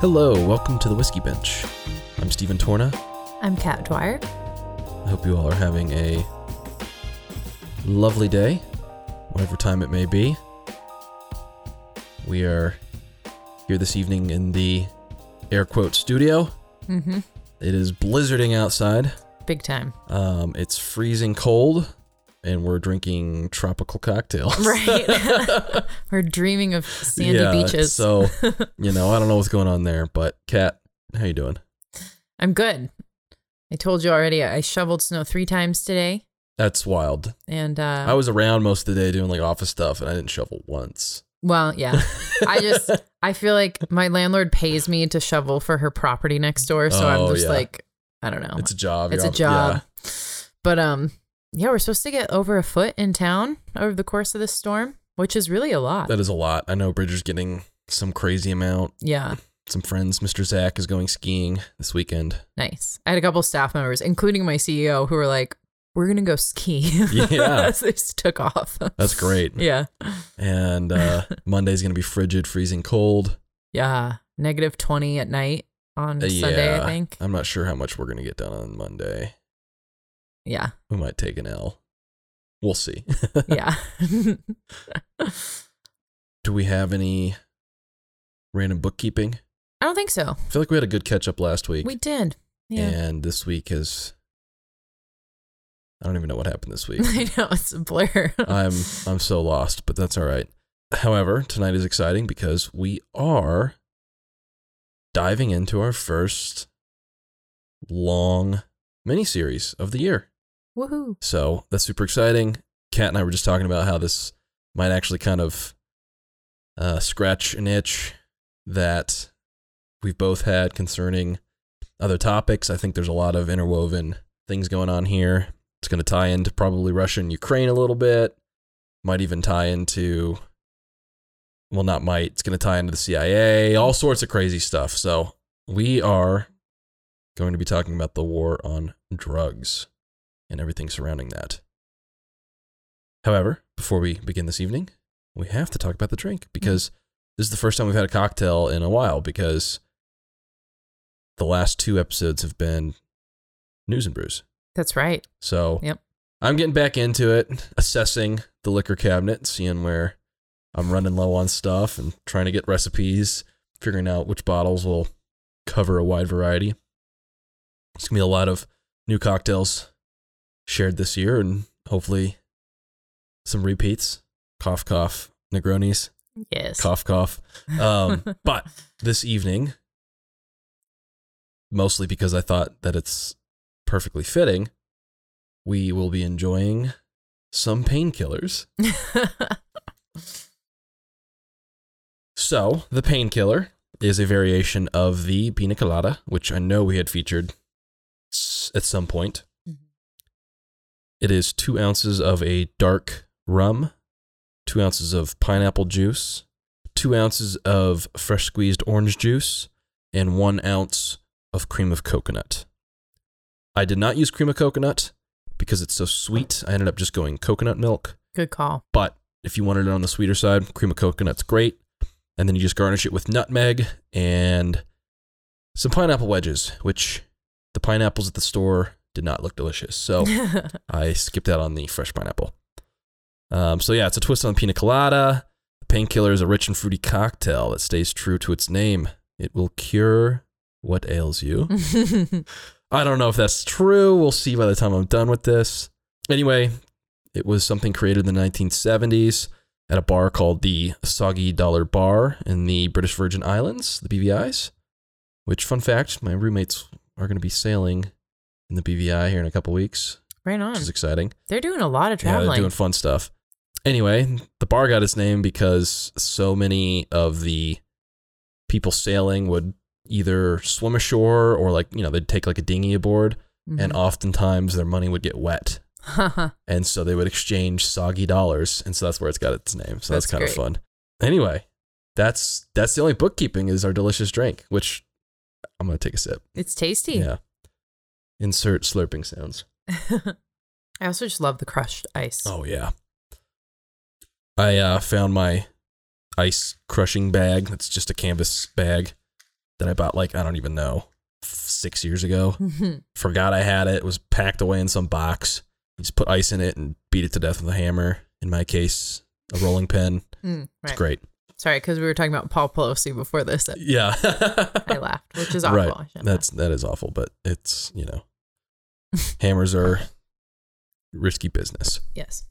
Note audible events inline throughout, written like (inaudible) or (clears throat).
Hello, welcome to the Whiskey Bench. I'm Stephen Torna. I'm Kat Dwyer. I hope you all are having a lovely day, whatever time it may be. We are here this evening in the air quote studio. Mm-hmm. It is blizzarding outside. Big time. Um, it's freezing cold, and we're drinking tropical cocktails. (laughs) Right. (laughs) We're dreaming of sandy Yeah, beaches. So, you know, I don't know what's going on there, but Kat, how you doing? I'm good. I told you already. I shoveled snow three times today, That's wild. and uh, I was around most of the day doing like office stuff, and I didn't shovel once. well, yeah. I just (laughs) I feel like my landlord pays me to shovel for her property next door, so Oh, I'm just yeah. like, I don't know. It's a job. It's a off- job. But um, yeah, we're supposed to get over a foot in town over the course of this storm, which is really a lot. that is a lot. I know Bridger's getting some crazy amount. yeah. Some friends, Mr. Zach is going skiing this weekend. Nice. I had a couple staff members, including my CEO, who were like, "We're gonna go ski." (laughs) Yeah. so (laughs) they just took off. That's great. (laughs) yeah, And uh, Monday's going to be frigid, freezing cold. yeah. Negative twenty at night on Uh, Sunday, yeah. I think. I'm not sure how much we're going to get done on Monday. Yeah, We might take an L. We'll see. yeah. (laughs) (laughs) Do we have any random bookkeeping? I don't think so. I feel like we had a good catch up last week. We did. Yeah. And this week is. I don't even know what happened this week. (laughs) I know it's a blur. I'm I'm so lost, but that's all right. However, tonight is exciting because we are diving into our first long miniseries of the year. Woohoo! So that's super exciting. Kat and I were just talking about how this might actually kind of uh, scratch an itch that we've both had concerning other topics. I think there's a lot of interwoven things going on here. It's going to tie into probably Russia and Ukraine a little bit. Might even tie into, well, not might. It's going to tie into the CIA, all sorts of crazy stuff. So we are going to be talking about the war on drugs and everything surrounding that. However, before we begin this evening, we have to talk about the drink mm-hmm. because this is the first time we've had a cocktail in a while because the last two episodes have been news and brews. That's right. So Yep. I'm getting back into it, assessing the liquor cabinet, seeing where I'm running low on stuff and trying to get recipes, figuring out which bottles will cover a wide variety. It's gonna be a lot of new cocktails shared this year and hopefully some repeats. Cough cough Negronis. Yes. Cough cough. Um, (laughs) but this evening, mostly because I thought that it's perfectly fitting, we will be enjoying some painkillers. (laughs) So, the painkiller is a variation of the pina colada, which I know we had featured at some point. It is two ounces of a dark rum, two ounces of pineapple juice, two ounces of fresh squeezed orange juice, and one ounce of cream of coconut. I did not use cream of coconut because it's so sweet. I ended up just going coconut milk. Good call. But if you wanted it on the sweeter side, cream of coconut's great. And then you just garnish it with nutmeg and some pineapple wedges, which the pineapples at the store did not look delicious. So (laughs) I skipped out on the fresh pineapple. Um, so yeah, it's a twist on the pina colada. The painkiller is a rich and fruity cocktail that stays true to its name. It will cure what ails you. (laughs) I don't know if that's true. We'll see by the time I'm done with this. Anyway, it was something created in the 1970s at a bar called the Soggy Dollar Bar in the British Virgin Islands, the BVIs. Which, fun fact, my roommates are going to be sailing in the BVI here in a couple weeks, right on. which is exciting. They're doing a lot of traveling. Yeah, they're doing fun stuff. Anyway, the bar got its name because so many of the people sailing would either swim ashore or like, you know, they'd take like a dinghy aboard and Mhm. oftentimes their money would get wet. (laughs) And so they would exchange soggy dollars, and so that's where it's got its name. So that's, That's kind of fun. Anyway, that's that's the only bookkeeping is our delicious drink, which I'm gonna take a sip. it's tasty. Yeah. Insert slurping sounds. (laughs) I also just love the crushed ice. Oh yeah. I uh, found my ice crushing bag. That's just a canvas bag. that I bought like I don't even know six years ago. (laughs) Forgot I had it. It was packed away in some box. Just put ice in it and beat it to death with a hammer. In my case, a rolling pin. (laughs) Mm, It's great. Sorry, because we were talking about Paul Pelosi before this. Yeah. I laughed, which is awful. Right. That's that is awful, but it's you know, (laughs) hammers are risky business. yes.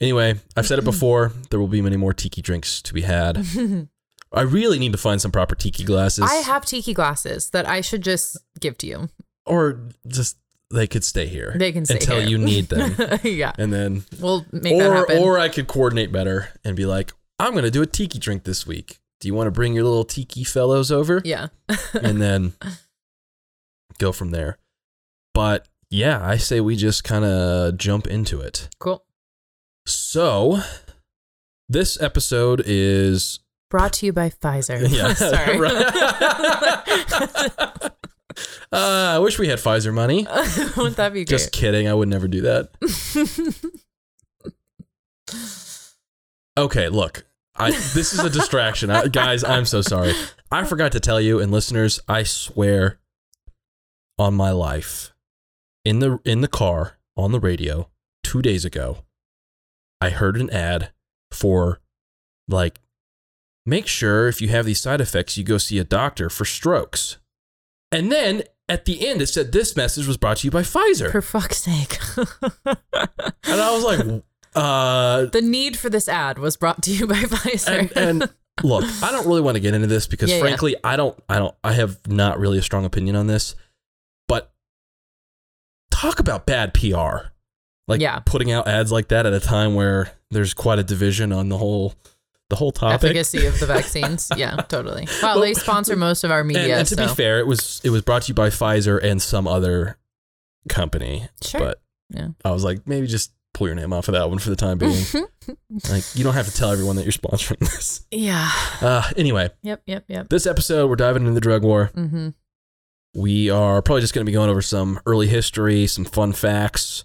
Anyway, I've said it (clears throat) before. There will be many more tiki drinks to be had. (laughs) I really need to find some proper tiki glasses, I have tiki glasses that I should just give to you. or just they could stay here They can stay until here. you need them, (laughs) yeah, and then we'll make that happen. or I could coordinate better and be like, I'm gonna do a tiki drink this week. Do you want to bring your little tiki fellows over? yeah. and then go from there. But yeah, I say we just kind of jump into it. cool. So, this episode is Brought to you by Pfizer. (laughs) (laughs) yeah, Sorry. (laughs) uh, I wish we had Pfizer money. Wouldn't that be great? Just kidding. I would never do that. Okay, look. I this is a distraction. I, guys, I'm so sorry. I forgot to tell you and listeners, I swear on my life in the in the car on the radio 2 days ago I heard an ad for like make sure if you have these side effects you go see a doctor for strokes. And then at the end it said this message was brought to you by Pfizer. For fuck's sake. (laughs) And I was like uh the need for this ad was brought to you by (laughs) Pfizer. and, and look, I don't really want to get into this because Yeah, yeah. frankly, I don't I don't I have not really a strong opinion on this. Talk about bad PR. Like Yeah. putting out ads like that at a time where there's quite a division on the whole the whole topic. efficacy of the (laughs) vaccines. Yeah, totally. Well, Well, they sponsor most of our media. and to be fair, it was it was brought to you by Pfizer and some other company. sure. But Yeah. I was like, maybe just pull your name off of that one for the time being. (laughs) like you don't have to tell everyone that you're sponsoring this. yeah. Uh anyway, Yep. Yep. Yep. this episode we're diving into the drug war. Mm-hmm. We are probably just going to be going over some early history, some fun facts.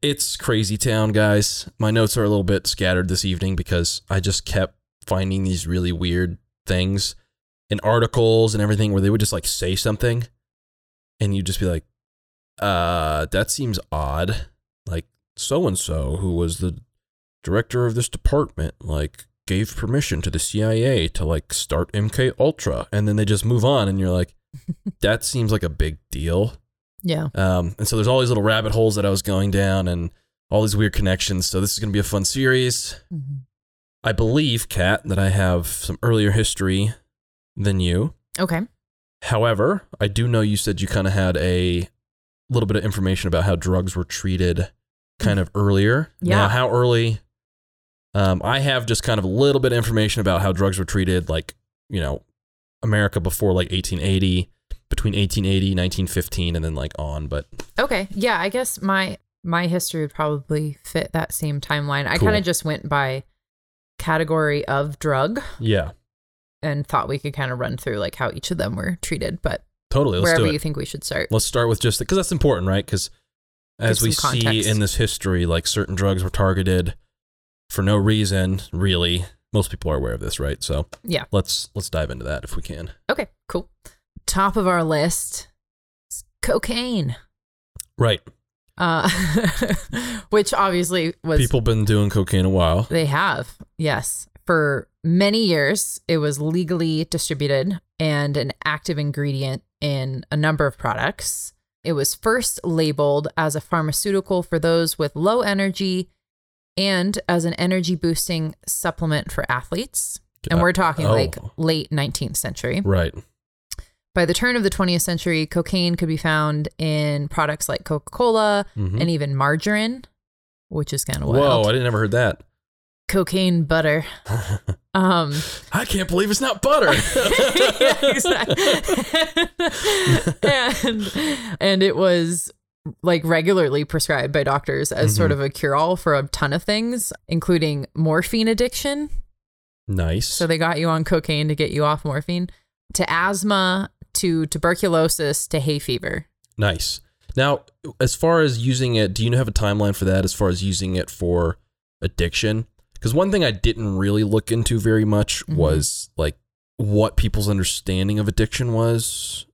It's crazy town, guys. My notes are a little bit scattered this evening because I just kept finding these really weird things in articles and everything where they would just like say something and you'd just be like, uh, that seems odd. Like so and so, who was the director of this department, like gave permission to the CIA to like start MK Ultra, and then they just move on, and you're like, that seems like a big deal. Yeah. Um, and so there's all these little rabbit holes that I was going down, and all these weird connections. So this is gonna be a fun series. Mhm. I believe, Kat, that I have some earlier history than you. Okay. However, I do know you said you kind of had a little bit of information about how drugs were treated kind of earlier. Now, Yeah. how early? Um, I have just kind of a little bit of information about how drugs were treated, like, you know, America before like 1880, between 1880, 1915, and then like on. But Okay. Yeah. I guess my my history would probably fit that same timeline. I Cool. kind of just went by category of drug yeah, and thought we could kind of run through like how each of them were treated, but totally. Let's wherever do it. you think we should start. Let's start with just because that's important, right? Because as we some see in this history, like certain drugs were targeted for no reason, really. Most people are aware of this, right? So Yeah. let's let's dive into that if we can. Okay. Cool. Top of our list, is cocaine. Right. Uh, (laughs) which obviously was People been doing cocaine a while. They have, yes. For many years, it was legally distributed and an active ingredient in a number of products. It was first labeled as a pharmaceutical for those with low energy and as an energy boosting supplement for athletes. And we're talking Oh. like late 19th century. Right. By the turn of the 20th century, cocaine could be found in products like Coca Cola Mhm. and even margarine, which is kind of Whoa! I didn't ever heard that. Cocaine butter. (laughs) Um, I can't believe it's not butter. (laughs) yeah, exactly. (laughs) and and it was like regularly prescribed by doctors as sort Mhm. of a cure all for a ton of things, including morphine addiction. nice. So they got you on cocaine to get you off morphine, to asthma, to tuberculosis, to hay fever. nice. Now, as far as using it, do you have a timeline for that? As far as using it for addiction, because one thing I didn't really look into very much Mhm. was like what people's understanding of addiction was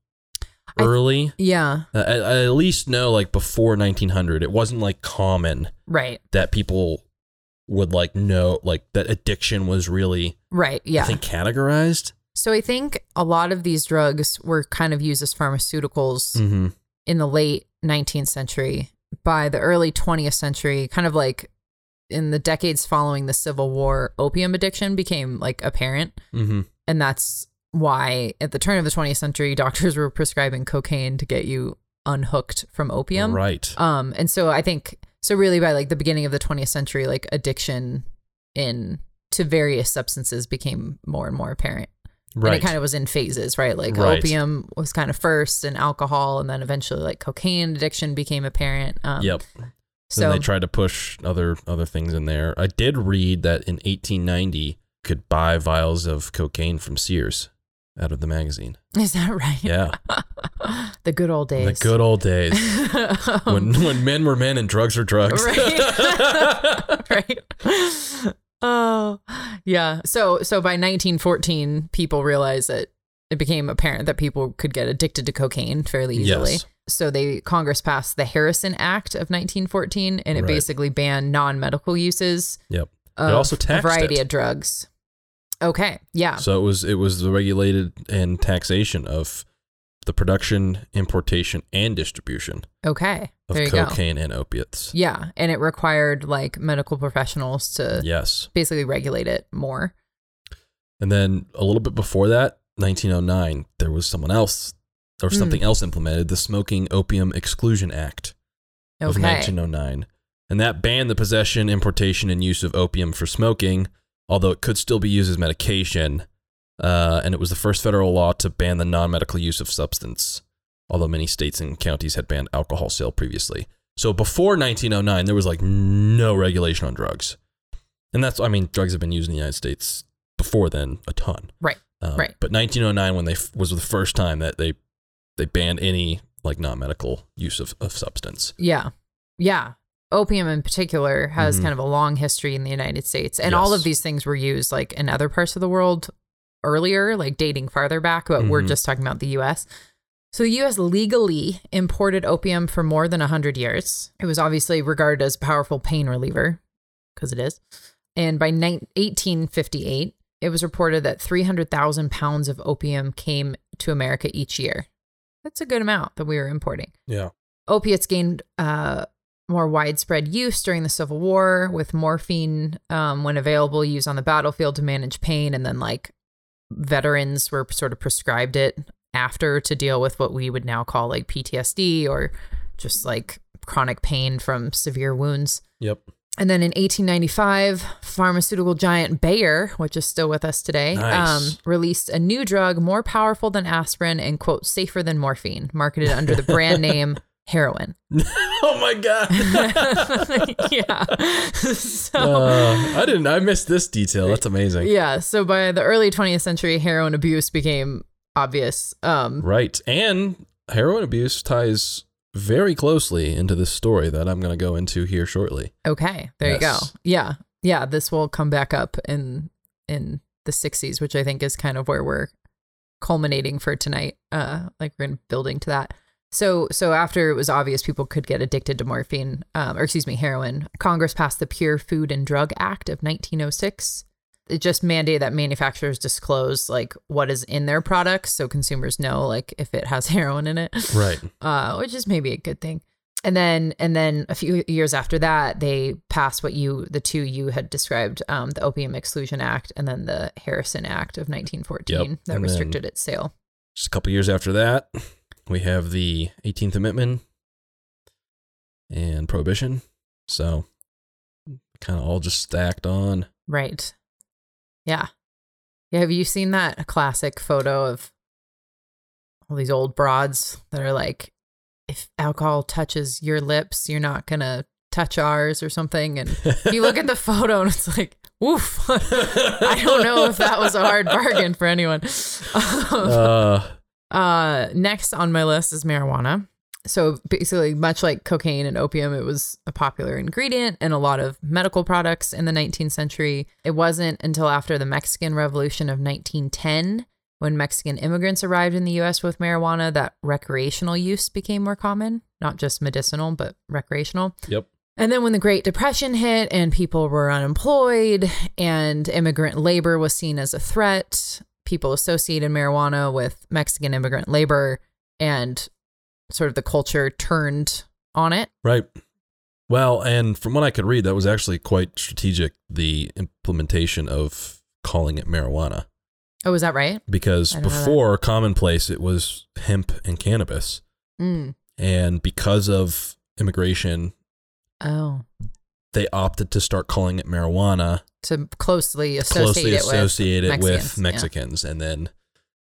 Early. Yeah. I, I at least know like before 1900, it wasn't like common Right. that people would like know like that addiction was really Right. Yeah. I think categorized. so I think a lot of these drugs were kind of used as pharmaceuticals Mm-hmm. in the late 19th century. By the early 20th century, kind of like in the decades following the Civil War, opium addiction became like apparent. Mm-hmm. And that's why at the turn of the 20th century, doctors were prescribing cocaine to get you unhooked from opium. Right. Um, and so I think so really by like the beginning of the 20th century, like addiction in to various substances became more and more apparent. right. And it kind of was in phases, right? Like Right. opium was kind of first and alcohol, and then eventually like cocaine addiction became apparent. Um, yep. So then they tried to push other other things in there. I did read that in 1890 could buy vials of cocaine from Sears out of the magazine. is that right? Yeah. (laughs) the good old days. The good old days (laughs) when when men were men and drugs were drugs. Right. (laughs) right. Oh, yeah. So so by 1914, people realized that it became apparent that people could get addicted to cocaine fairly easily. Yes. So they Congress passed the Harrison Act of 1914, and it Right. basically banned non-medical uses. Yep. Of also taxed a variety it. of drugs. Okay. Yeah. So it was it was the regulated and taxation of the production, importation, and distribution Okay. of There you go. cocaine and opiates. Yeah, and it required like medical professionals to Yes. basically regulate it more. And then a little bit before that, 1909, there was someone else or Hmm. something else implemented, the Smoking Opium Exclusion Act of 1909. And that banned the possession, importation, and use of opium for smoking, although it could still be used as medication. Uh, and it was the first federal law to ban the non medical use of substance, although many states and counties had banned alcohol sale previously. So before 1909, there was like no regulation on drugs. And that's, I mean, drugs have been used in the United States before then a ton. Right, Um, right. But 1909, when they f- was the first time that they they banned any like non medical use of, of substance. Yeah. Yeah. Opium in particular has Mhm. kind of a long history in the United States. And all of these things were used like in other parts of the world earlier, like dating farther back, but we're Mhm. just talking about the US. So the US legally imported opium for more than 100 years. It was obviously regarded as a powerful pain reliever because it is. And by nine- 1858, it was reported that 300,000 pounds of opium came to America each year. That's a good amount that we were importing Yeah. opiates gained uh, more widespread use during the Civil War, with morphine, um, when available, used on the battlefield to manage pain, and then like veterans were sort of prescribed it after to deal with what we would now call like PTSD or just like chronic pain from severe wounds. Yep. And then in 1895, pharmaceutical giant Bayer, which is still with us today, Nice. um, released a new drug more powerful than aspirin and, quote, safer than morphine, marketed under the brand (laughs) name heroin. (laughs) oh my god. (laughs) yeah. (laughs) So, Uh, I didn't. I missed this detail. That's amazing. yeah. So by the early 20th century, heroin abuse became obvious. Um, Right. And heroin abuse ties very closely into this story that I'm going to go into here shortly. okay. There you go. Yeah. Yeah. This will come back up in, in the 60s, which I think is kind of where we're culminating for tonight. Uh, like we're in building to that. So, so after it was obvious people could get addicted to morphine, um, or excuse me, heroin, Congress passed the Pure Food and Drug Act of 1906. It just mandated that manufacturers disclose like what is in their products, so consumers know like if it has (laughs) heroin in it, Right. uh, which is maybe a good thing. And then, and then a few years after that, they passed what you, the two you had described, um, the Opium Exclusion Act, and then the Harrison Act of 1914 Yep. that And restricted its sale. Just a couple years after that, we have the 18th Amendment and Prohibition. So kind of all just stacked on. Right. Yeah. Yeah. Have you seen that classic photo of all these old broads that are like, if alcohol touches your lips, you're not going to touch ours or something? And you look at the (laughs) photo and it's like, woof. (laughs) I don't know if that was a hard (laughs) bargain for anyone. uh, Uh, next on my list is marijuana. So basically, much like cocaine and opium, it was a popular ingredient in a lot of medical products in the 19th century. It wasn't until after the Mexican Revolution of 1910 when Mexican immigrants arrived in the US with marijuana, that recreational use became more common, not just medicinal, but recreational. Yep. And then when the Great Depression hit and people were unemployed and immigrant labor was seen as a threat, people associated marijuana with Mexican immigrant labor and sort of the culture turned on it. Right. Well, and from what I could read, that was actually quite strategic, the implementation of calling it marijuana. Oh, is that right? Because I didn't know that. before commonplace, it was hemp and cannabis. Mm. And because of immigration, Oh, they opted to start calling it marijuana, to closely associate closely it associate it Mexicans, with yeah. Mexicans, and then,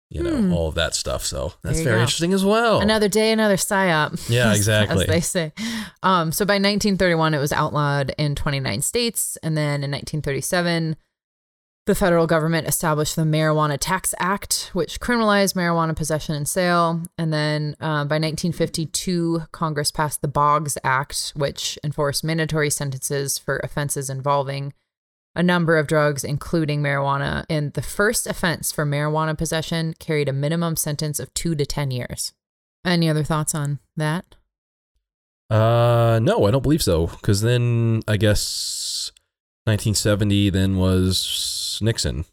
you know, Hmm. all of that stuff. So that's very go. interesting as well. another day, another psyop. (laughs) Yeah, exactly. As they say. Um, so by 1931, it was outlawed in 29 states, and then in 1937. The federal government established the Marijuana Tax Act, which criminalized marijuana possession and sale. And then uh, by 1952, Congress passed the Boggs Act, which enforced mandatory sentences for offenses involving a number of drugs, including marijuana. And the first offense for marijuana possession carried a minimum sentence of two to 10 years. Any other thoughts on that? Uh, no, I don't believe so. Because then I guess 1970 then was Nixon.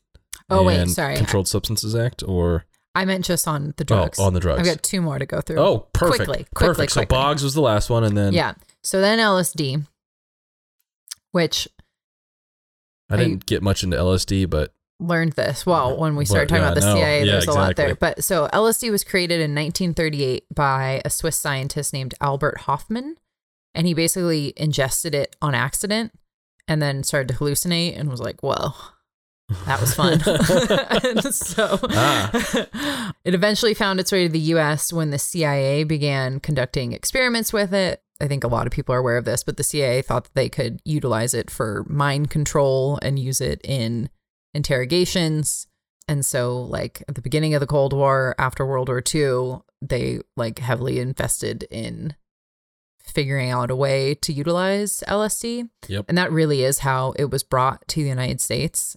Oh, wait, sorry. Controlled Substances Act, or I meant just on the drugs. oh, on the drugs. I've got two more to go through. oh, perfect, Quickly, quickly, perfect. So quickly. Boggs was the last one, and then yeah. So then LSD, which I didn't get much into LSD, but learned this. Well, when we But, started talking yeah, about the no, CIA, yeah, there's a lot there. But so LSD was created in 1938 by a Swiss scientist named Albert Hofmann, and he basically ingested it on accident and then started to hallucinate and was like, "Whoa." That was fun. (laughs) (laughs) so Ah. it eventually found its way to the US when the CIA began conducting experiments with it. I think a lot of people are aware of this, but the CIA thought that they could utilize it for mind control and use it in interrogations. And so, like at the beginning of the Cold War, after World War II, they like heavily invested in figuring out a way to utilize LSD. Yep. And that really is how it was brought to the United States.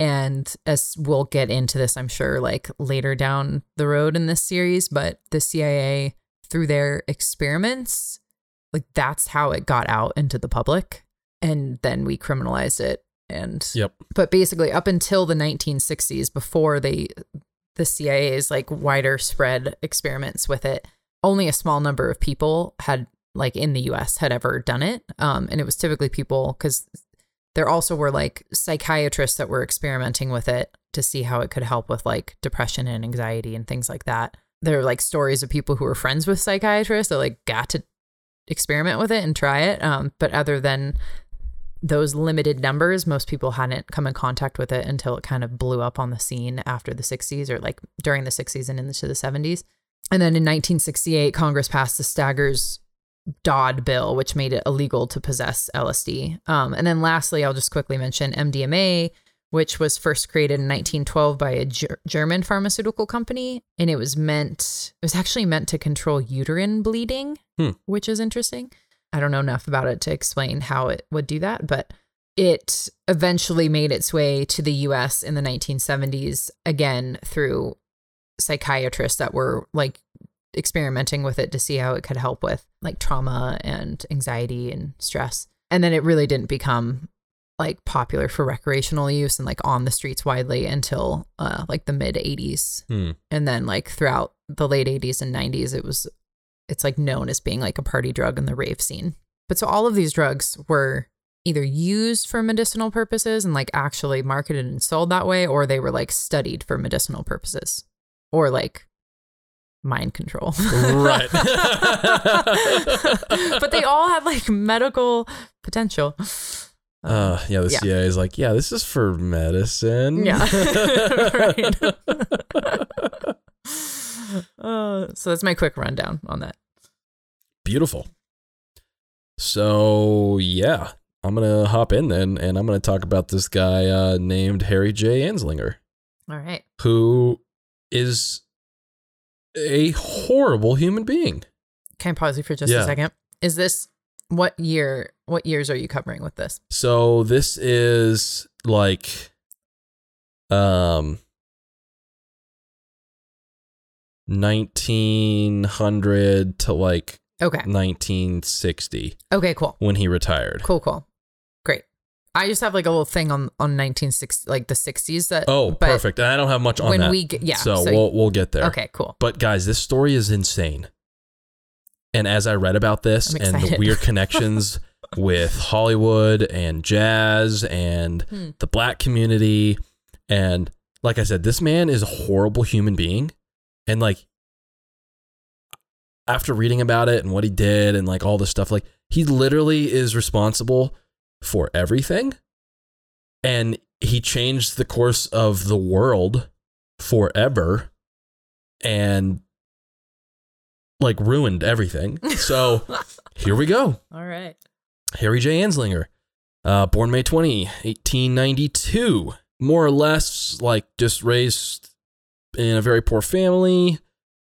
And as we'll get into this, I'm sure, like later down the road in this series, but the CIA, through their experiments, like that's how it got out into the public. And then we criminalized it. And Yep. but basically up until the 1960s before they the CIA's like wider spread experiments with it only a small number of people had like in the US had ever done it um and it was typically people cuz there also were like psychiatrists that were experimenting with it to see how it could help with like depression and anxiety and things like that there are like stories of people who were friends with psychiatrists that like got to experiment with it and try it um but other than those limited numbers, most people hadn't come in contact with it until it kind of blew up on the scene after the 60s or like during the 60s and into the 70s. And then in 1968, Congress passed the Staggers Dodd bill, which made it illegal to possess LSD. Um, and then lastly, I'll just quickly mention MDMA, which was first created in 1912 by a German pharmaceutical company. And it was meant, it was actually meant to control uterine bleeding, Hmm. which is interesting. I don't know enough about it to explain how it would do that, but it eventually made its way to the US in the 1970s, again, through psychiatrists that were like experimenting with it to see how it could help with like trauma and anxiety and stress. And then it really didn't become like popular for recreational use and like on the streets widely until uh, like the mid 80s. Hmm. And then like throughout the late 80s and 90s, it was it's like known as being like a party drug in the rave scene. But so all of these drugs were either used for medicinal purposes and like actually marketed and sold that way, or they were like studied for medicinal purposes or like mind control. Right. (laughs) but they all have like medical potential. Uh, yeah, the yeah. CIA is like, yeah, this is for medicine. Yeah. (laughs) right. (laughs) uh, so that's my quick rundown on that. Beautiful. So yeah, I'm gonna hop in then, and I'm gonna talk about this guy uh, named Harry J. Anslinger, All right. who is a horrible human being. Can I pause you for just Yeah. a second? Is this what year? What years are you covering with this? So this is like, um, 1900 to like Okay. 1960 Okay, cool. when he retired. Cool, cool. I just have like a little thing on on 1960 like the 60s that Oh, perfect. And I don't have much on when that. we get yeah. so, we'll we'll get there. Okay, cool. But guys, this story is insane. And as I read about this I'm and the excited. weird (laughs) connections with Hollywood and jazz and Hmm. the black community and like I said, this man is a horrible human being. And like after reading about it and what he did and like all this stuff, like he literally is responsible for everything. And he changed the course of the world forever and like ruined everything. (laughs) So here we go. All right. Harry J. Anslinger, uh, born May 20, 1892. More or less like just raised in a very poor family.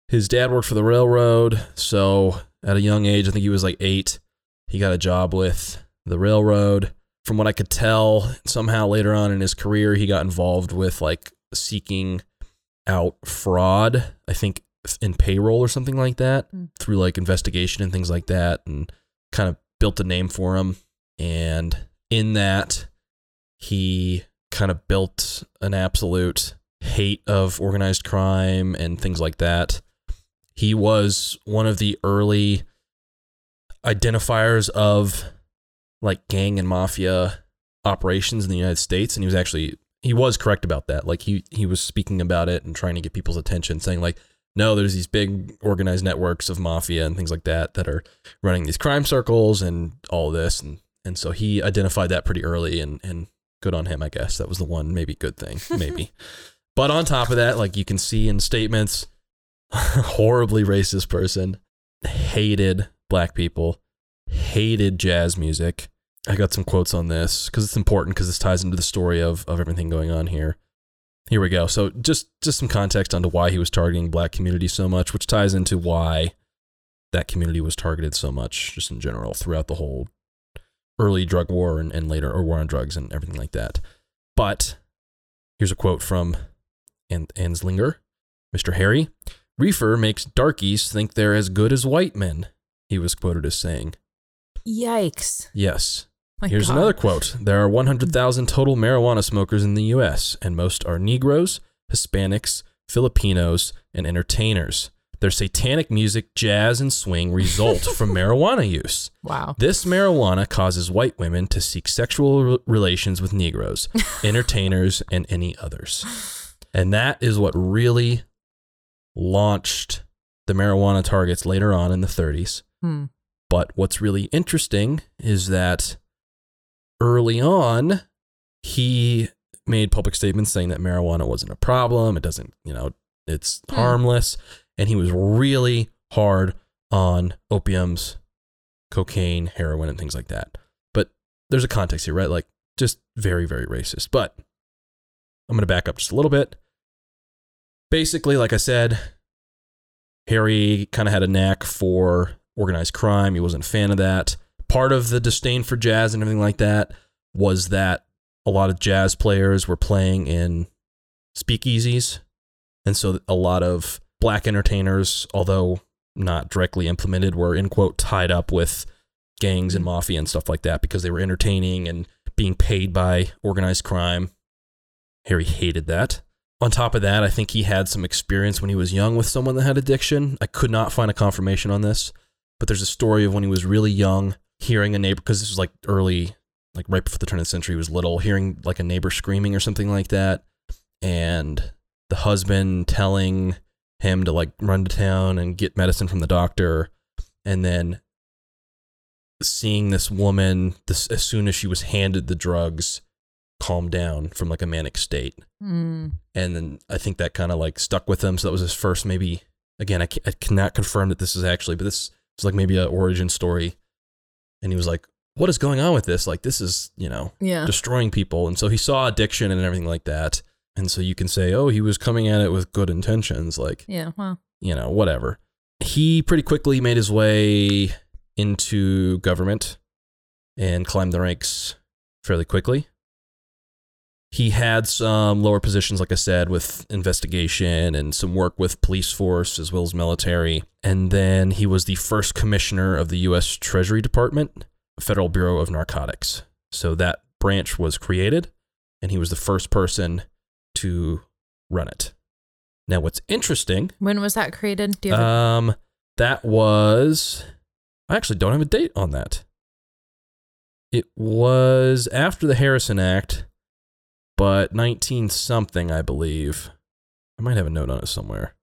His dad worked for the railroad. So at a young age, I think he was like eight, he got a job with the railroad. From what I could tell, somehow later on in his career, he got involved with like seeking out fraud, I think in payroll or something like that, Hmm. through like investigation and things like that, and kind of built a name for him. And in that, he kind of built an absolute hate of organized crime and things like that. He was one of the early identifiers of like gang and mafia operations in the United States and he was actually he was correct about that. Like he he was speaking about it and trying to get people's attention saying like no, there's these big organized networks of mafia and things like that that are running these crime circles and all this and and so he identified that pretty early and and good on him, I guess. That was the one maybe good thing, (laughs) maybe. but on top of that, like you can see in statements, (laughs) horribly racist person, hated black people, hated jazz music. I got some quotes on this because it's important because this ties into the story of of everything going on here. Here we go. So just just some context onto why he was targeting black community so much, which ties into why that community was targeted so much, just in general, throughout the whole early drug war and, and later or war on drugs and everything like that. But here's a quote from An- Anslinger, Mr. Harry. Reefer makes darkies think they're as good as white men, he was quoted as saying. Yikes. Yes. My Here's God. another quote. There are 100,000 total marijuana smokers in the US, and most are Negroes, Hispanics, Filipinos, and entertainers. Their satanic music, jazz, and swing result (laughs) from marijuana use. Wow. This marijuana causes white women to seek sexual re- relations with Negroes, (laughs) entertainers, and any others. And that is what really launched the marijuana targets later on in the 30s. Hmm. But what's really interesting is that early on, he made public statements saying that marijuana wasn't a problem. It doesn't, you know, it's Hmm. harmless. And he was really hard on opiums, cocaine, heroin, and things like that. But there's a context here, right? Like, just very, very racist. But I'm going to back up just a little bit. Basically, like I said, Harry kind of had a knack for organized crime. He wasn't a fan of that. Part of the disdain for jazz and everything like that was that a lot of jazz players were playing in speakeasies. And so a lot of black entertainers, although not directly implemented, were in quote tied up with gangs and mafia and stuff like that because they were entertaining and being paid by organized crime. Harry hated that. On top of that, I think he had some experience when he was young with someone that had addiction. I could not find a confirmation on this, but there's a story of when he was really young, hearing a neighbor, because this was like early, like right before the turn of the century, he was little, hearing like a neighbor screaming or something like that. And the husband telling him to like run to town and get medicine from the doctor. And then seeing this woman, this, as soon as she was handed the drugs, calm down from like a manic state Hmm. and then I think that kind of like stuck with him. So that was his first, maybe. Again, I, I cannot confirm that this is actually, but this is like maybe a origin story. And he was like, "What is going on with this? Like, this is you know Yeah. destroying people." And so he saw addiction and everything like that. And so you can say, "Oh, he was coming at it with good intentions." Like, Yeah. Well. you know, whatever. He pretty quickly made his way into government and climbed the ranks fairly quickly. He had some lower positions, like I said, with investigation and some work with police force as well as military. And then he was the first commissioner of the U.S. Treasury Department, Federal Bureau of Narcotics. So that branch was created, and he was the first person to run it. Now, what's interesting, When was that created? Do you have um, that was I actually don't have a date on that. It was after the Harrison Act, but 19 something, I believe. I might have a note on it somewhere.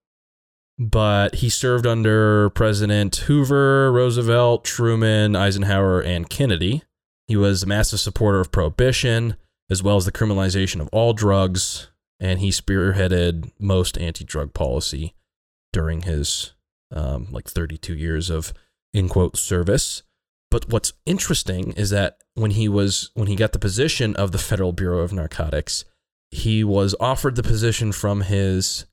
But he served under President Hoover, Roosevelt, Truman, Eisenhower, and Kennedy. He was a massive supporter of prohibition, as well as the criminalization of all drugs, and he spearheaded most anti drug policy during his um, like 32 years of in quote service. But what's interesting is that when he was when he got the position of the Federal Bureau of Narcotics, he was offered the position from his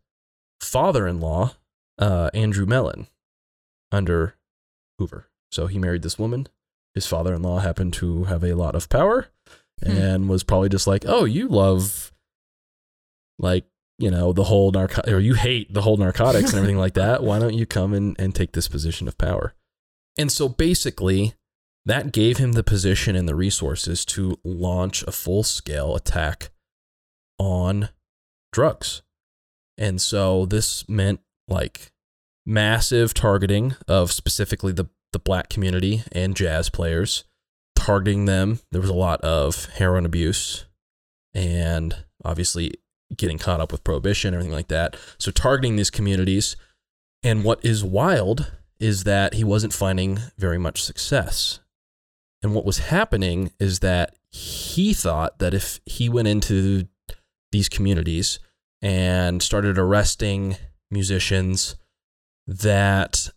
father-in-law, uh, Andrew Mellon, under Hoover. So he married this woman. His father-in-law happened to have a lot of power, Hmm. and was probably just like, "Oh, you love like you know the whole narco or you hate the whole narcotics and everything like that (laughs) why don't you come and, and take this position of power and so basically that gave him the position and the resources to launch a full-scale attack on drugs and so this meant like massive targeting of specifically the the black community and jazz players targeting them there was a lot of heroin abuse and obviously getting caught up with prohibition, everything like that. So targeting these communities. And what is wild is that he wasn't finding very much success. And what was happening is that he thought that if he went into these communities and started arresting musicians, that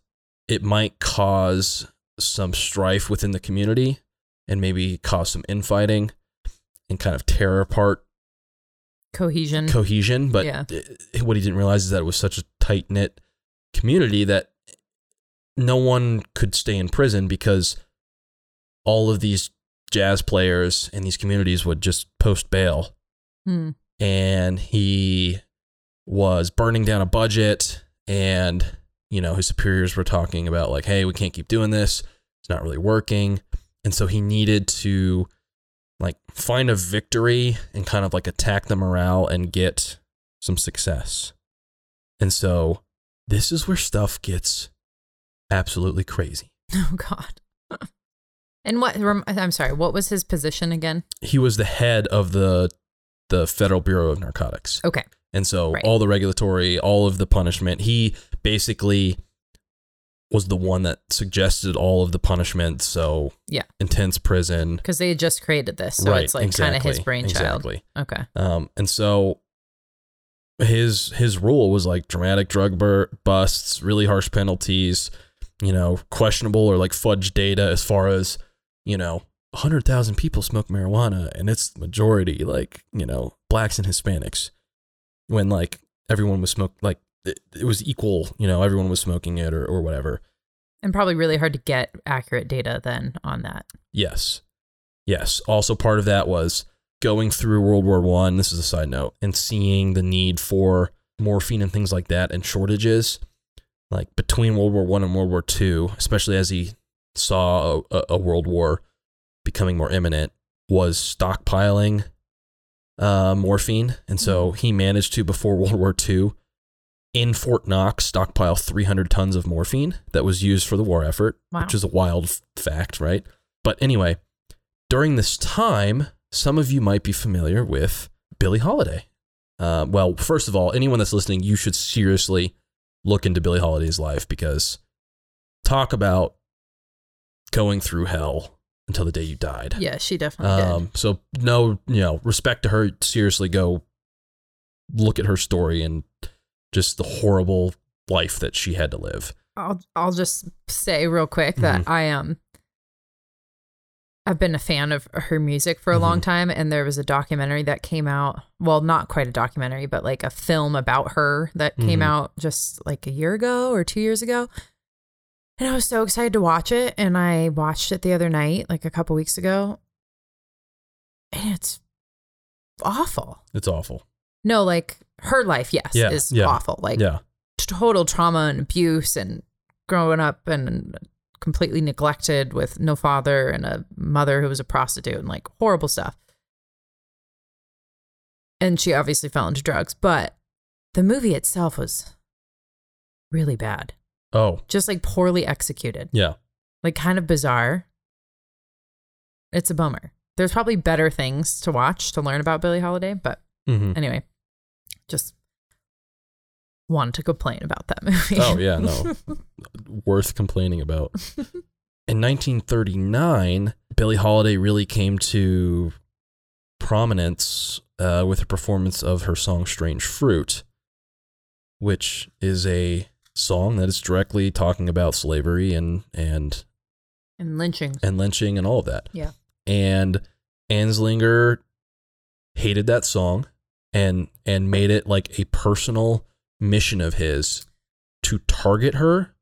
it might cause some strife within the community and maybe cause some infighting and kind of tear apart cohesion. cohesion. But Yeah. what he didn't realize is that it was such a tight knit community that no one could stay in prison because all of these jazz players in these communities would just post bail. Hmm. And he was burning down a budget, and you know his superiors were talking about like, "Hey, we can't keep doing this. It's not really working." And so he needed to like find a victory and kind of like attack the morale and get some success. And so this is where stuff gets absolutely crazy. (laughs) Oh God. And what? I'm sorry. What was his position again? He was the head of the the Federal Bureau of Narcotics. Okay. And so Right. all the regulatory, all of the punishment, he basically was the one that suggested all of the punishment. So Yeah. intense prison. Because they had just created this, so right. it's like kind of his brainchild. Exactly. Okay. Um, and so his his rule was like dramatic drug bur- busts, really harsh penalties, you know, questionable or like fudge data as far as you know, hundred thousand people smoke marijuana and it's the majority like you know blacks and Hispanics, when like everyone was smoke like it, it was equal, you know, everyone was smoking it or or whatever. And probably really hard to get accurate data then on that. Yes. Yes. Also part of that was going through World War One, this is a side note, and seeing the need for morphine and things like that and shortages. Like between World War One and World War Two, especially as he saw a, a world war becoming more imminent, was stockpiling uh, morphine. And so he managed to, before (laughs) World War II, in Fort Knox, stockpile 300 tons of morphine that was used for the war effort, Wow. which is a wild f- fact, right? But anyway, during this time, some of you might be familiar with Billie Holiday. Uh, well, first of all, anyone that's listening, you should seriously look into Billie Holiday's life because talk about going through hell until the day you died. Yeah, she definitely did. Um, so no, you know, respect to her. Seriously, go look at her story and just the horrible life that she had to live. I'll I'll just say real quick that Mm-hmm. I um I've been a fan of her music for a long Mhm. time and there was a documentary that came out well not quite a documentary but like a film about her that came Mhm. out just like a year ago or 2 years ago and I was so excited to watch it and I watched it the other night like a couple weeks ago and it's awful. It's awful. No, like her life, yes, Yeah, is yeah, awful. Like Yeah. total trauma and abuse and growing up and completely neglected with no father and a mother who was a prostitute and like horrible stuff. And she obviously fell into drugs, but the movie itself was really bad. Oh, Just like poorly executed. yeah. Like kind of bizarre. It's a bummer. There's probably better things to watch to learn about Billie Holiday, but hmm anyway, just wanted to complain about that (laughs) movie. Oh, yeah, no. (laughs) Worth complaining about. (laughs) In 1939, Billie Holiday really came to prominence uh, with a performance of her song Strange Fruit, which is a song that is directly talking about slavery and, and, and lynching. and lynching and all of that. Yeah. And Anslinger hated that song and and made it like a personal mission of his to target her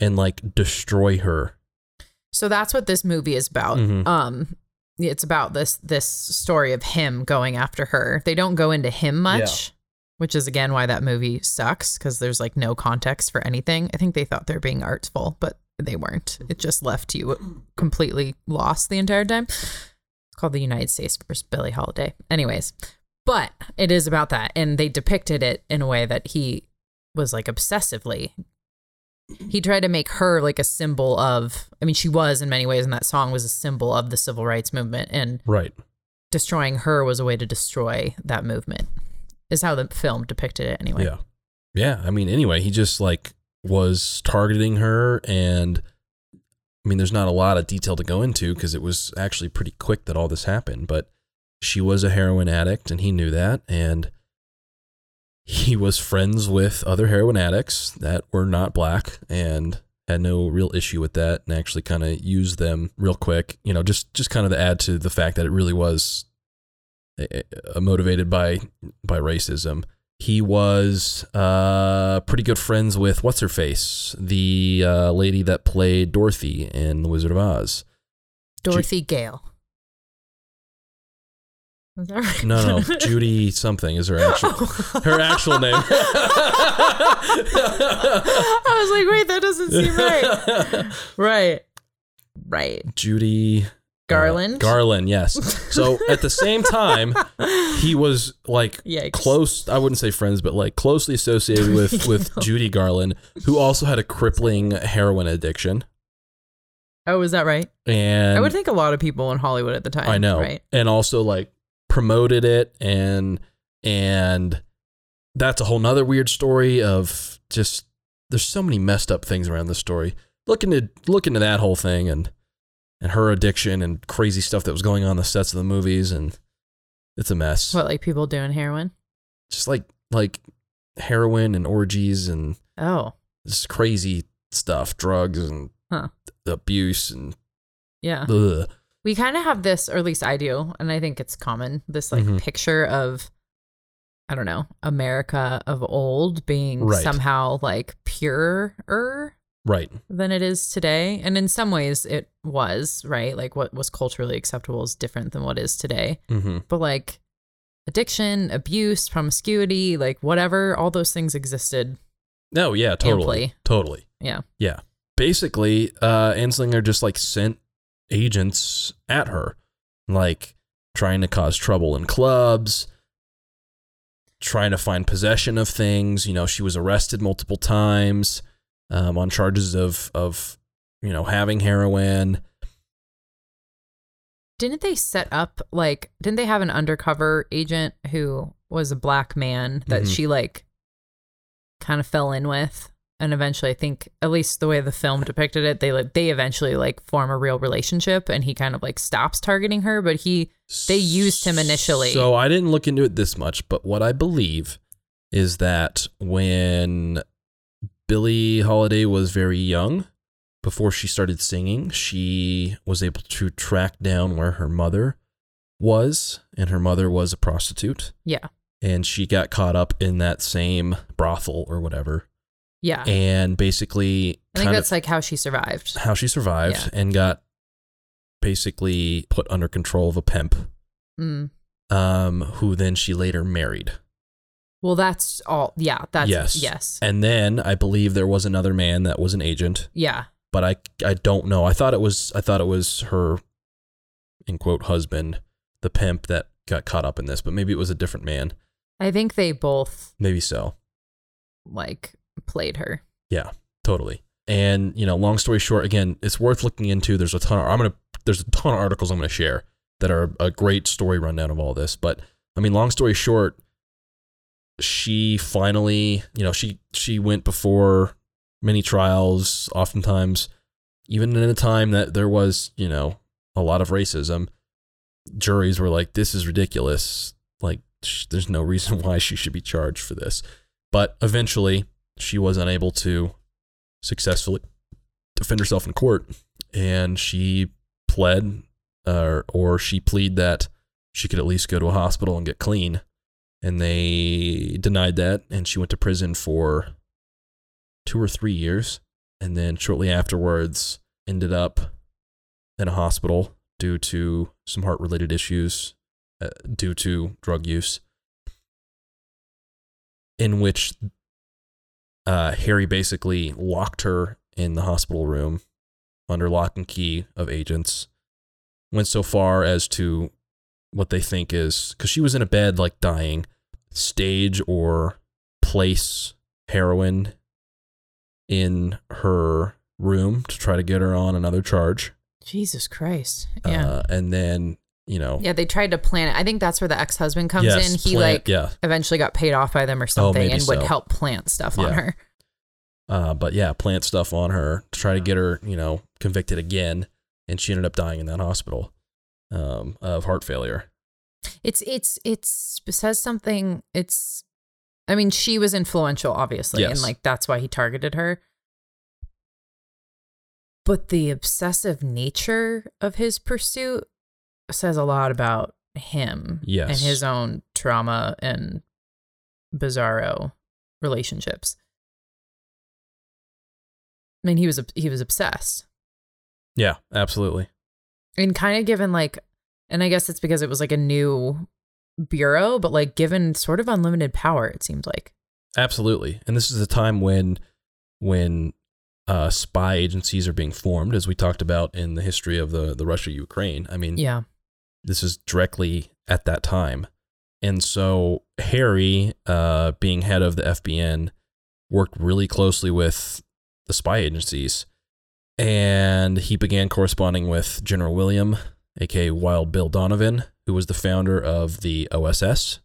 and like destroy her. So that's what this movie is about. Mhm. Um, it's about this this story of him going after her. They don't go into him much, which is again why that movie sucks because there's like no context for anything. I think they thought they're being artful, but they weren't. It just left you completely lost the entire time. It's called The United States versus Billie Holiday. Anyways, but it is about that, and they depicted it in a way that he was like obsessively he tried to make her like a symbol of i mean she was in many ways and that song was a symbol of the civil rights movement and Right. destroying her was a way to destroy that movement is how the film depicted it anyway Yeah. Yeah. I mean, anyway, he just like was targeting her. And I mean, there's not a lot of detail to go into because it was actually pretty quick that all this happened. But she was a heroin addict and he knew that. And he was friends with other heroin addicts that were not black and had no real issue with that and actually kind of used them real quick you know just just kind of to add to the fact that it really was motivated by by racism. He was uh pretty good friends with what's her face? The uh, lady that played dorothy in the wizard of oz. Dorothy gale. Is that right? No no (laughs) judy something is her actual her actual name. (laughs) I was like wait that doesn't seem right. (laughs) Right. Right. Judy uh, Garland? Garland, yes. So (laughs) at the same time, he was like Yikes. close. I wouldn't say friends, but like closely associated with (laughs) with Judy Garland, who also had a crippling heroin addiction. oh is that right And i would think a lot of people in hollywood at the time I know, right and also like promoted it, and and that's a whole nother weird story of just there's so many messed up things around this story. Look into look into that whole thing and and her addiction and crazy stuff that was going on the sets of the movies and it's a mess. what like people doing heroin Just like like heroin and orgies and oh just crazy stuff, drugs and Huh. abuse and yeah ugh. we kind of have this or at least i do and i think it's common this like Mhm. picture of i don't know america of old being Right. somehow like purer right. than it is today and in some ways it was right like what was culturally acceptable is different than what is today hmm but like addiction abuse promiscuity like whatever all those things existed No, yeah, totally. Amply. Totally. yeah Yeah. Basically, uh Anslinger just like sent agents at her, like trying to cause trouble in clubs, trying to find possession of things. You know, she was arrested multiple times um, on charges of of you know having heroin. didn't they set up like didn't they have an undercover agent who was a black man that Mhm. she like kind of fell in with and eventually i think at least the way the film depicted it they like they eventually like form a real relationship and he kind of like stops targeting her but he They used him initially. So I didn't look into it this much, but what I believe is that when Billie Holiday was very young, before she started singing, she was able to track down where her mother was, and her mother was a prostitute, yeah and she got caught up in that same brothel or whatever, yeah and basically i think that's like how she survived how she survived Yeah. and got basically put under control of a pimp mm. um, who then she later married. Well, that's all. Yeah, that's Yes. yes. And then I believe there was another man that was an agent, Yeah. but I I don't know. I thought it was I thought it was her in quote husband, the pimp that got caught up in this, but maybe it was a different man. I think they both Maybe so. like played her. Yeah, totally. And you know, long story short, again, it's worth looking into. There's a ton. Of, I'm gonna. There's a ton of articles I'm gonna share that are a great story rundown of all this. But I mean, long story short, she finally, you know, she she went before many trials. Oftentimes, even in a time that there was, you know, a lot of racism, juries were like, "This is ridiculous. Like, sh- there's no reason (laughs) why she should be charged for this." But eventually, she was unable to successfully defend herself in court, and she pled, uh, or she plead that she could at least go to a hospital and get clean, and they denied that, and she went to prison for two or three years, and then shortly afterwards ended up in a hospital due to some heart-related issues, uh, due to drug use, in which uh, Harry basically locked her in the hospital room under lock and key of agents. Went so far as to what they think is because she was in a bed, like dying, stage or place heroin in her room to try to get her on another charge. Jesus Christ. Yeah. Uh, and then, you know, yeah, they tried to plan it. I think that's where the ex-husband comes yes, in. He plant- like yeah. eventually got paid off by them or something maybe and would help plant stuff on her. Uh, but yeah, plant stuff on her to try to get her, you know, convicted again, and she ended up dying in that hospital um, of heart failure. It's it's it's it says something. It's I mean, she was influential, obviously, and like that's why he targeted her. But the obsessive nature of his pursuit says a lot about him Yes. and his own trauma and bizarro relationships. I mean, he was he was obsessed. Yeah, absolutely. And kind of given like and i guess it's because it was like a new bureau but like given sort of unlimited power it seemed like Absolutely. And this is the time when when uh, spy agencies are being formed, as we talked about in the history of the, the Russia Ukraine. I mean, yeah this is directly at that time. And so Harry, uh, being head of the FBN, worked really closely with the spy agencies. And he began corresponding with General William, aka Wild Bill Donovan, who was the founder of the OSS,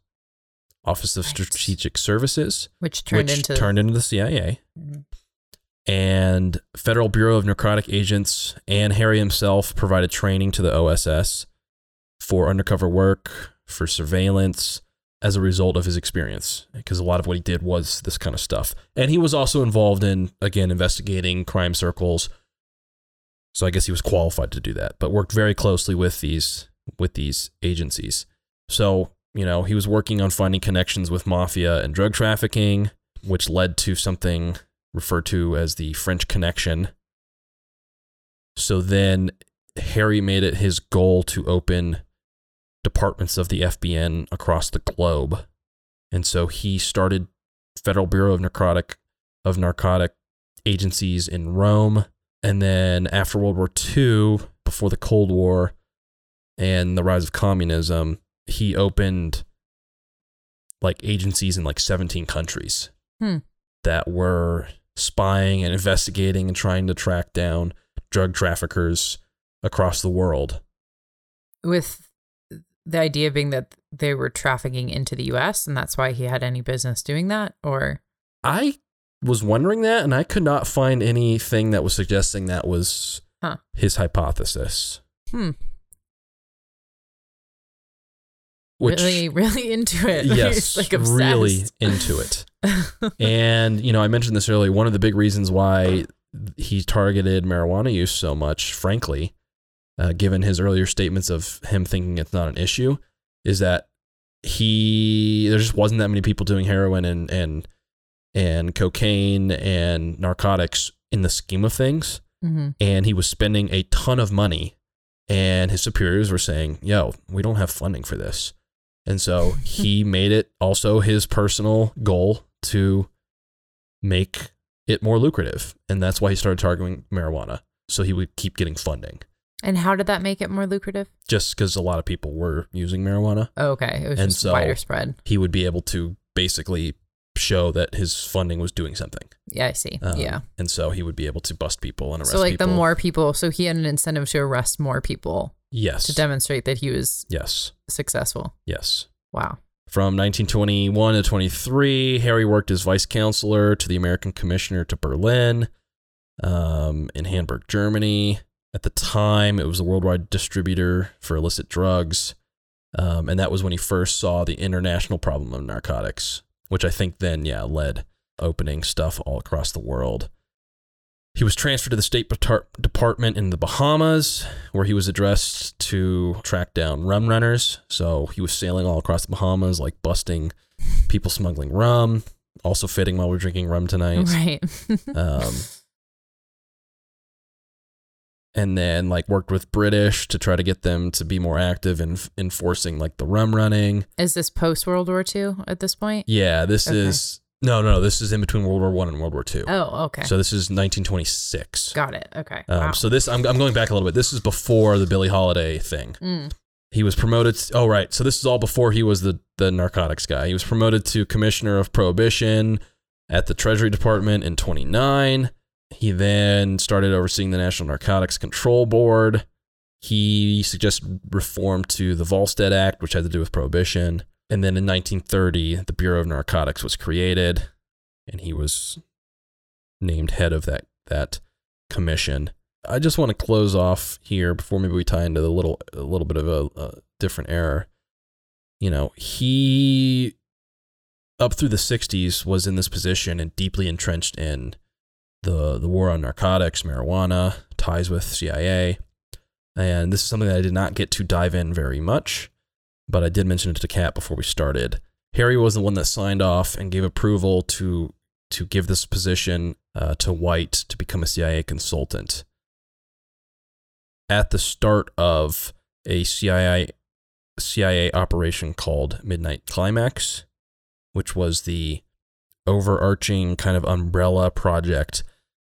Office of Right. Strategic Services, which turned which into turned into the CIA Mhm. and Federal Bureau of Narcotic Agents and Harry himself provided training to the OSS for undercover work, for surveillance as a result of his experience because a lot of what he did was this kind of stuff. And he was also involved in again investigating crime circles. So I guess he was qualified to do that, but worked very closely with these with these agencies. So, you know, he was working on finding connections with mafia and drug trafficking, which led to something referred to as the French Connection. So then Harry made it his goal to open departments of the FBN across the globe. And so he started Federal Bureau of Narcotic of Narcotic agencies in Rome. And then after World War II, before the Cold War and the rise of communism, he opened like agencies in like 17 countries Hmm. that were spying and investigating and trying to track down drug traffickers across the world. with the idea being that they were trafficking into the US and that's why he had any business doing that or I was wondering that, and I could not find anything that was suggesting that was Huh. his hypothesis. hmm Which, really really into it (laughs) yes, like really into it. (laughs) and you know, I mentioned this earlier. One of the big reasons why he targeted marijuana use so much, frankly, uh, given his earlier statements of him thinking it's not an issue, is that he there just wasn't that many people doing heroin and and and cocaine and narcotics in the scheme of things, Mhm. and he was spending a ton of money, and his superiors were saying, "Yo, we don't have funding for this." And so (laughs) he made it also his personal goal to make it more lucrative. And that's why he started targeting marijuana. So he would keep getting funding And how did that make it more lucrative? just because a lot of people were using marijuana. Oh, okay. It was And just so- wider spread. He would be able to basically show that his funding was doing something. Yeah, I see. Um, yeah. And so he would be able to bust people and arrest people. So like people. the more people, so he had an incentive to arrest more people Yes. to demonstrate that he was yes. successful. Yes. Wow. From 1921 to 23, Harry worked as vice counselor to the American Commissioner to Berlin um, in Hamburg, Germany. At the time, it was a worldwide distributor for illicit drugs. Um, and that was when he first saw the international problem of narcotics, which I think then, yeah, led opening stuff all across the world. He was transferred to the State Department in the Bahamas, where he was addressed to track down rum runners. So he was sailing all across the Bahamas, like busting people smuggling rum. Also fitting while we're drinking rum tonight. Right. (laughs) Um, and then like worked with British to try to get them to be more active in enforcing like the rum running. Is this post World War II at this point? Yeah, this Okay. is no, no, no. This is in between World War One and World War Two. Oh, okay. So this is 1926. Got it. Okay. Um, wow. So this, I'm, I'm going back a little bit. This is before the Billie Holiday thing. Mm. He was promoted. oh, right. So this is all before he was the, the narcotics guy. He was promoted to commissioner of prohibition at the Treasury Department in 29. He then started overseeing the National Narcotics Control Board. He suggested reform to the Volstead Act, which had to do with prohibition. And then in 1930, the Bureau of Narcotics was created, and he was named head of that that commission. I just want to close off here before maybe we tie into the little a little bit of a, a different era. You know, he up through the 60s was in this position and deeply entrenched in the the war on narcotics, marijuana, ties with CIA. And this is something that I did not get to dive in very much, but I did mention it to Kat before we started. Harry was the one that signed off and gave approval to to give this position uh, to White to become a CIA consultant. At the start of a CIA CIA operation called Midnight Climax, which was the overarching kind of umbrella project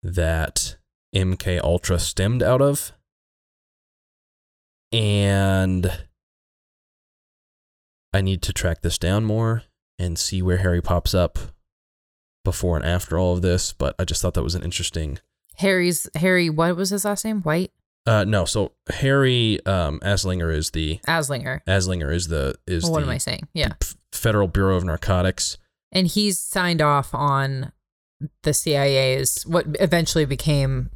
that MK Ultra stemmed out of. And I need to track this down more and see where Harry pops up before and after all of this, but I just thought that was an interesting Harry's Harry. What was his last name? White uh no, so Harry um Anslinger is the Anslinger. Anslinger is the is Well, what the am I saying? Yeah, Federal Bureau of Narcotics. and he's signed off on the CIA's what eventually became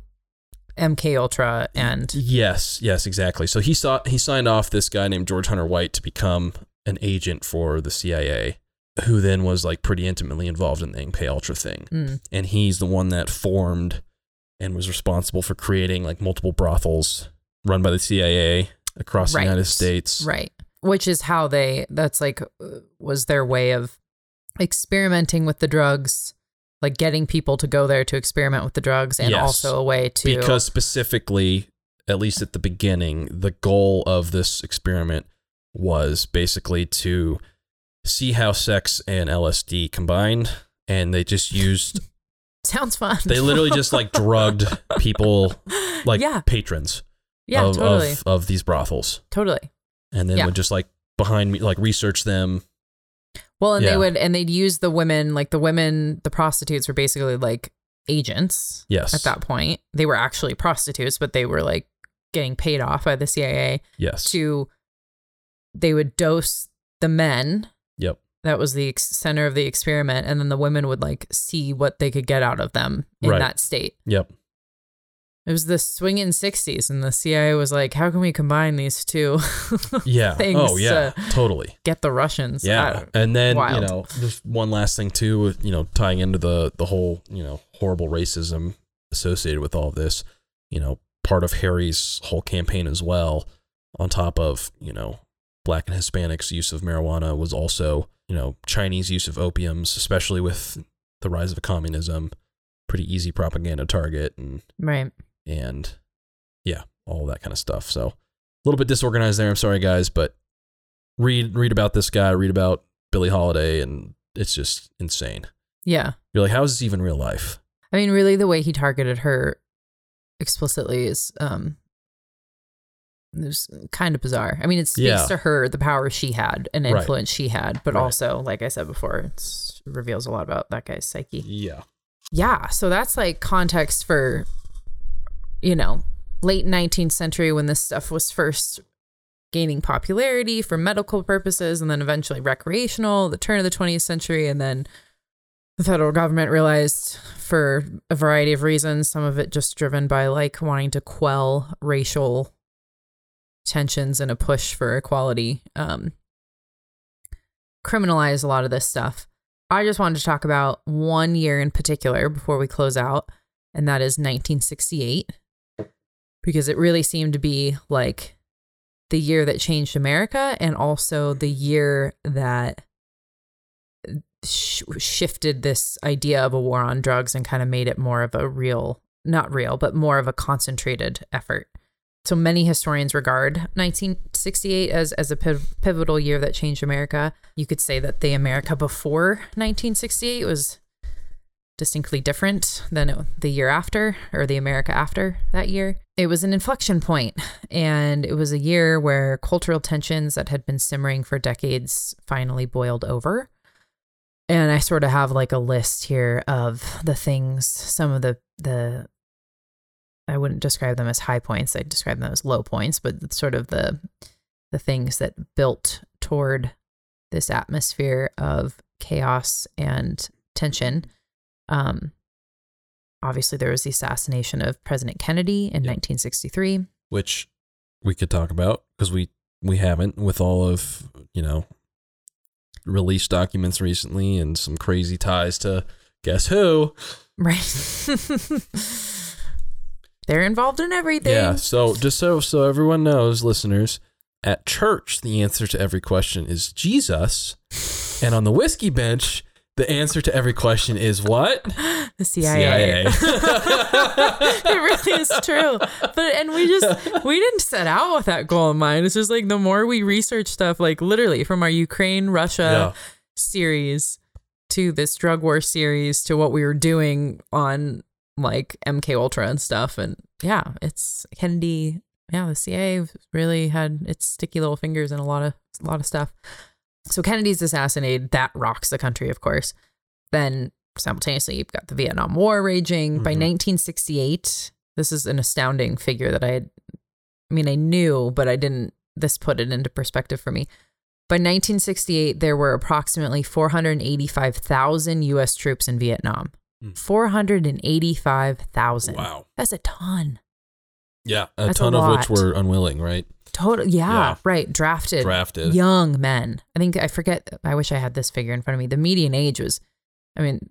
MK Ultra and Yes, yes, exactly. So he saw he signed off this guy named George Hunter White to become an agent for the CIA, who then was like pretty intimately involved in the MK Ultra thing. Mm, And he's the one that formed and was responsible for creating like multiple brothels run by the CIA across Right. the United States. right, which is how they. That's like uh, was their way of experimenting with the drugs, like getting people to go there to experiment with the drugs, and Yes. also a way to Because specifically, at least at the beginning, the goal of this experiment was basically to see how sex and LSD combined. And they just used, (laughs) sounds fun. they literally just like drugged people, (laughs) like yeah, patrons yeah, of, totally, of, of these brothels. totally. And then Yeah. would just like behind me, like research them. Well, and Yeah. they would, and they'd use the women, like the women, the prostitutes were basically like agents Yes. at that point. They were actually prostitutes, but they were like getting paid off by the CIA Yes. to, they would dose the men. Yep. That was the ex- center of the experiment. And then the women would like see what they could get out of them in Right. that state. Yep. It was the swinging 60s, and the CIA was like, how can we combine these two? (laughs) Yeah. Things oh, yeah. to totally. Get the Russians. Yeah, and then wild. you know, just one last thing too, with you know, tying into the the whole you know horrible racism associated with all of this. You know, part of Harry's whole campaign as well, on top of you know black and Hispanics' use of marijuana, was also you know Chinese use of opiums, especially with the rise of communism. Pretty easy propaganda target, and Right. And yeah, all that kind of stuff. So a little bit disorganized there. I'm sorry, guys, but read read about this guy, read about Billie Holiday, and it's just insane. Yeah. You're like, how is this even real life? I mean, really, the way he targeted her explicitly is um, it was kind of bizarre. I mean, it speaks Yeah. to her the power she had and Right. influence she had, but Right. also, like I said before, it's, it reveals a lot about that guy's psyche. Yeah. Yeah, so that's like context for, you know, late 19th century when this stuff was first gaining popularity for medical purposes and then eventually recreational, the turn of the 20th century, and then the federal government realized for a variety of reasons, some of it just driven by like wanting to quell racial tensions and a push for equality, um, criminalize a lot of this stuff. I just wanted to talk about one year in particular before we close out, and that is 1968, because it really seemed to be like the year that changed America and also the year that sh- shifted this idea of a war on drugs and kind of made it more of a real, not real, but more of a concentrated effort. So many historians regard 1968 as, as a piv- pivotal year that changed America. You could say that the America before 1968 was distinctly different than the year after or the America after that year. It was an inflection point, and it was a year where cultural tensions that had been simmering for decades finally boiled over. And I sort of have like a list here of the things, some of the the I wouldn't describe them as high points. I'd describe them as low points, but sort of the the things that built toward this atmosphere of chaos and tension. Um, obviously, there was the assassination of President Kennedy in Yep. 1963. Which we could talk about because we we haven't with all of you know released documents recently and some crazy ties to guess who. Right. They're involved in everything. Yeah. So just so so everyone knows, listeners, at church the answer to every question is Jesus, and on the whiskey bench the answer to every question is what? The CIA. (laughs) (laughs) it really is true. But and we just we didn't set out with that goal in mind. It's just like the more we research stuff, like literally from our Ukraine Russia Yeah. series to this drug war series to what we were doing on like MK Ultra and stuff. And yeah, it's Kennedy. Yeah, the CIA really had its sticky little fingers in a lot of a lot of stuff. So Kennedy's assassinated. That rocks the country, of course. Then simultaneously, you've got the Vietnam War raging. By Mhm. 1968, this is an astounding figure that I had. I mean, I knew, but I didn't. This put it into perspective for me. By 1968, there were approximately 485,000 U.S. troops in Vietnam. Hmm. 485,000. Wow. That's a ton. Yeah. A That's a ton of which were unwilling, right? Total. Yeah, Yeah. right. Drafted. Drafted. Young men. I think I forget. I wish I had this figure in front of me. The median age was, I mean,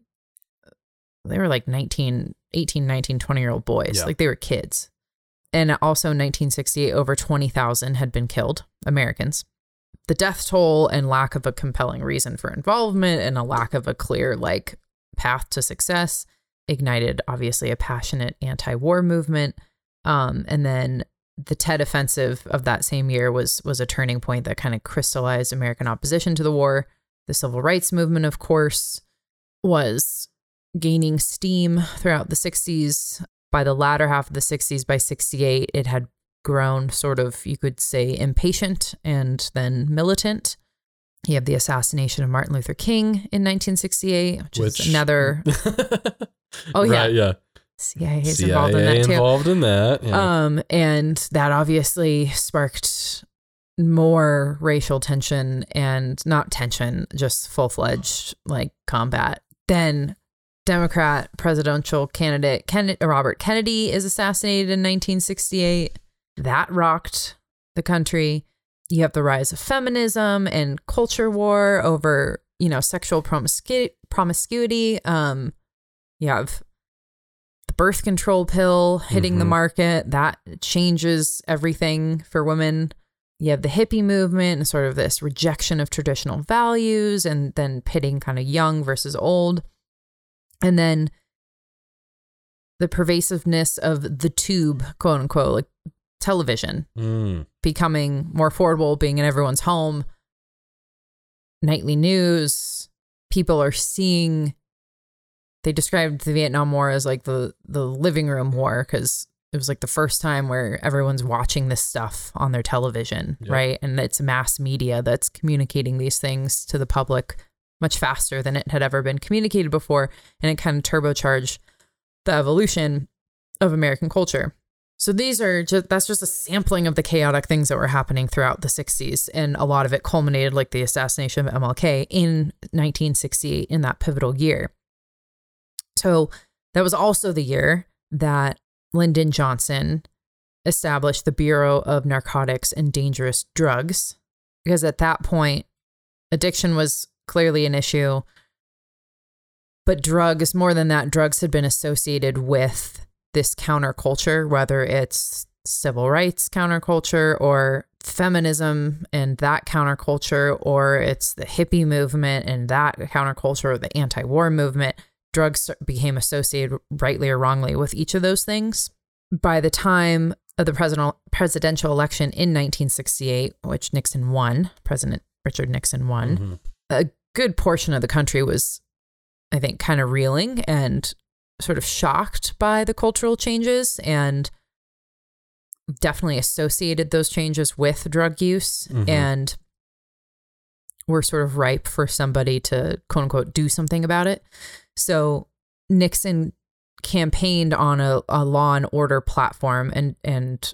they were like 19, 18, 19, 20 year old boys. Yeah. Like they were kids. And also in 1968, over 20,000 had been killed, Americans. The death toll and lack of a compelling reason for involvement and a lack of a clear, like, path to success ignited, obviously, a passionate anti war movement. Um, and then the Tet Offensive of that same year was was a turning point that kind of crystallized American opposition to the war. The Civil Rights Movement, of course, was gaining steam throughout the 60s. By the latter half of the 60s, by 68, it had grown sort of, you could say, impatient and then militant. You have the assassination of Martin Luther King in 1968, which, Which is another (laughs) Oh, yeah. Right, yeah. CIA is CIA involved in that too. involved in that. Yeah. Um, and that obviously sparked more racial tension and not tension, just full fledged like combat. Then Democrat presidential candidate Ken- Robert Kennedy is assassinated in 1968. That rocked the country. You have the rise of feminism and culture war over, you know, sexual promiscu- promiscuity. Um, you have birth control pill hitting the Mhm. market. That changes everything for women. You have the hippie movement and sort of this rejection of traditional values and then pitting kind of young versus old. And then the pervasiveness of the tube, quote unquote, like television Mm. becoming more affordable, being in everyone's home. nightly news. People are seeing. They described the Vietnam War as like the the living room war because it was like the first time where everyone's watching this stuff on their television, right? And it's mass media that's communicating these things to the public much faster than it had ever been communicated before, and it kind of turbocharged the evolution of American culture. So these are just that's just a sampling of the chaotic things that were happening throughout the 60s and a lot of it culminated like the assassination of MLK in 1968 in that pivotal year. So that was also the year that Lyndon Johnson established the Bureau of Narcotics and Dangerous Drugs because at that point addiction was clearly an issue but drugs more than that drugs had been associated with this counterculture, whether it's civil rights counterculture or feminism and that counterculture, or it's the hippie movement and that counterculture, or the anti war movement. Drugs became associated, rightly or wrongly, with each of those things. By the time of the president, presidential election in 1968, which Nixon won, President Richard Nixon won, Mhm. a good portion of the country was, I think, kind of reeling and sort of shocked by the cultural changes and definitely associated those changes with drug use Mhm. and were sort of ripe for somebody to quote unquote do something about it. So Nixon campaigned on a, a law and order platform and and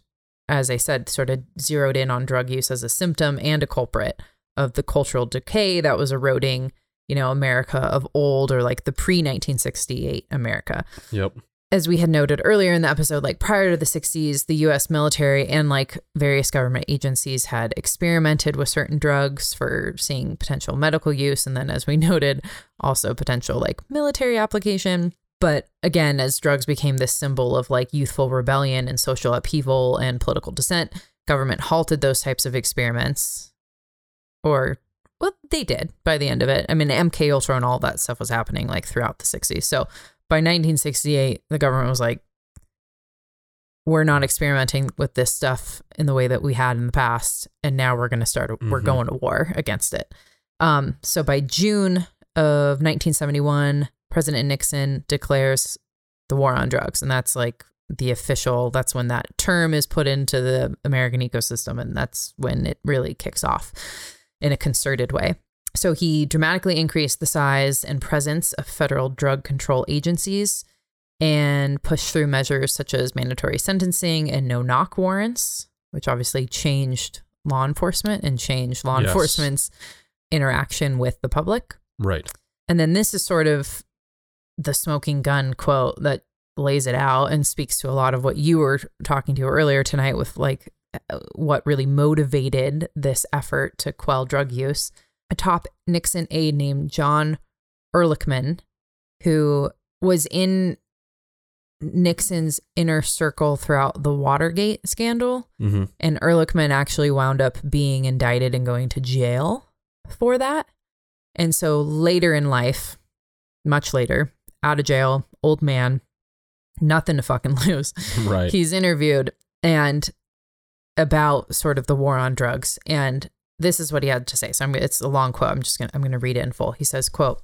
as I said, sort of zeroed in on drug use as a symptom and a culprit of the cultural decay that was eroding, you know, America of old or like the pre 1968 America. Yep. As we had noted earlier in the episode, like prior to the 60s, the US military and like various government agencies had experimented with certain drugs for seeing potential medical use. And then, as we (laughs) noted, also potential like military application. But again, as drugs became this symbol of like youthful rebellion and social upheaval and political dissent, government halted those types of experiments. Or, well, they did by the end of it. I mean, MK Ultra and all that stuff was happening like throughout the 60s. So by 1968, the government was like, we're not experimenting with this stuff in the way that we had in the past. And now we're going to start, we're Mhm. going to war against it. Um, so by June of 1971, President Nixon declares the war on drugs. And that's like the official, that's when that term is put into the American ecosystem. And that's when it really kicks off in a concerted way. So he dramatically increased the size and presence of federal drug control agencies and pushed through measures such as mandatory sentencing and no knock warrants, which obviously changed law enforcement and changed law Yes. enforcement's interaction with the public. Right. And then this is sort of the smoking gun quote that lays it out and speaks to a lot of what you were talking to earlier tonight with like uh, what really motivated this effort to quell drug use. A top Nixon aide named John Ehrlichman, who was in Nixon's inner circle throughout the Watergate scandal, Mm-hmm. and Ehrlichman actually wound up being indicted and going to jail for that. And so later in life, much later, out of jail, old man, nothing to fucking (laughs) lose. Right. He's interviewed and about sort of the war on drugs. And this is what he had to say. So I'm, it's a long quote. I'm just to, I'm to read it in full. He says, quote,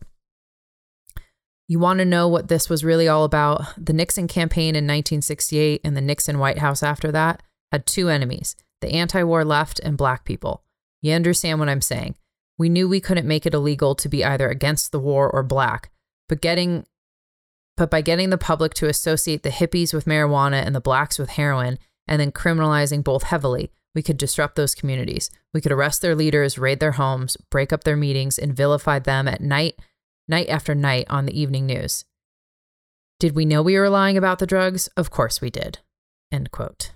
you want to know what this was really all about? The Nixon campaign in 1968 and the Nixon White House after that had two enemies the anti war left and black people. You understand what I'm saying? We knew we couldn't make it illegal to be either against the war or black, but getting but by getting the public to associate the hippies with marijuana and the blacks with heroin and then criminalizing both heavily, we could disrupt those communities. We could arrest their leaders, raid their homes, break up their meetings, and vilify them at night, night after night on the evening news. Did we know we were lying about the drugs? Of course we did. End quote.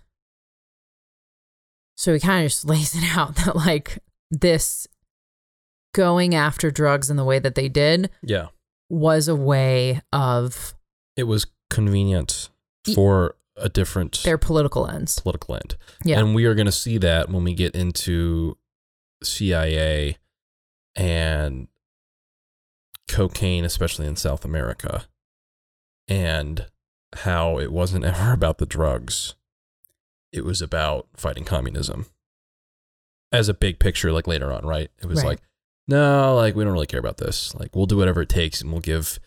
So he kind of just (laughs) lays it out that, like, this going after drugs in the way that they did Yeah. was a way of It was convenient for a different their political ends. political end. Yeah. And we are going to see that when we get into CIA and cocaine, especially in South America, and how it wasn't (laughs) ever about the drugs. It was about fighting communism as a big picture, like later on, right? It was Right. like no, like we don't really care about this. Like we'll do whatever it takes and we'll give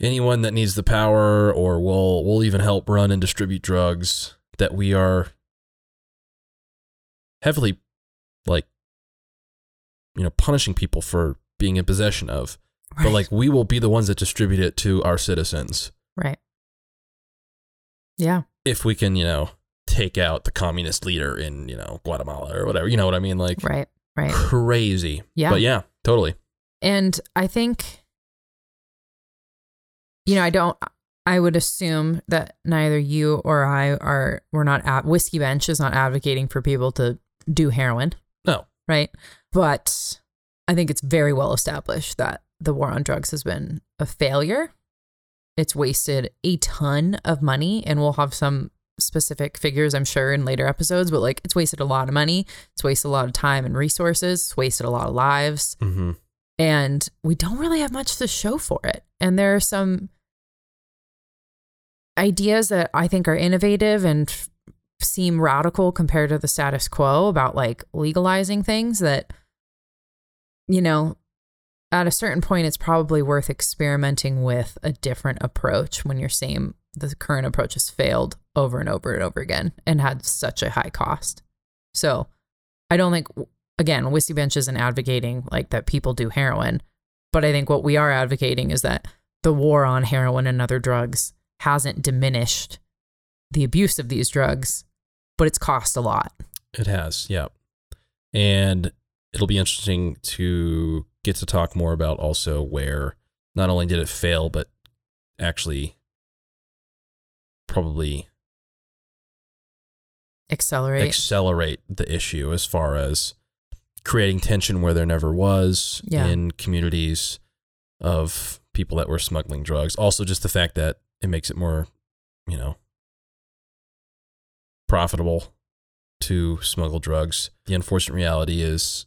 anyone that needs the power or we'll we'll even help run and distribute drugs that we are heavily like you know punishing people for being in possession of. But like we will be the ones that distribute it to our citizens right. Yeah. if we can, you know, take out the communist leader in, you know, Guatemala or whatever. You know what I mean? Like Right. Right. crazy. Yeah. But yeah, totally. And I think, you know, I don't, I would assume that neither you or I are, we're not at, Whiskey Bench is not advocating for people to do heroin. No. Right. But I think it's very well established that the war on drugs has been a failure. It's wasted a ton of money, and we'll have some specific figures, I'm sure, in later episodes, but like it's wasted a lot of money. It's wasted a lot of time and resources. It's wasted a lot of lives Mm-hmm. And we don't really have much to show for it. And there are some ideas that I think are innovative and f- seem radical compared to the status quo about like legalizing things that, you know, at a certain point, it's probably worth experimenting with a different approach when you're saying the current approach has failed over and over and over again and had such a high cost. So I don't think, again, Whiskey Bench isn't advocating like that people do heroin, but I think what we are advocating is that the war on heroin and other drugs hasn't diminished the abuse of these drugs, but it's cost a lot. It has, yeah. And it'll be interesting to get to talk more about also where not only did it fail, but actually probably Accelerate. accelerate the issue as far as creating tension where there never was Yeah. in communities of people that were smuggling drugs. Also, just the fact that it makes it more, you know, profitable to smuggle drugs. The unfortunate reality is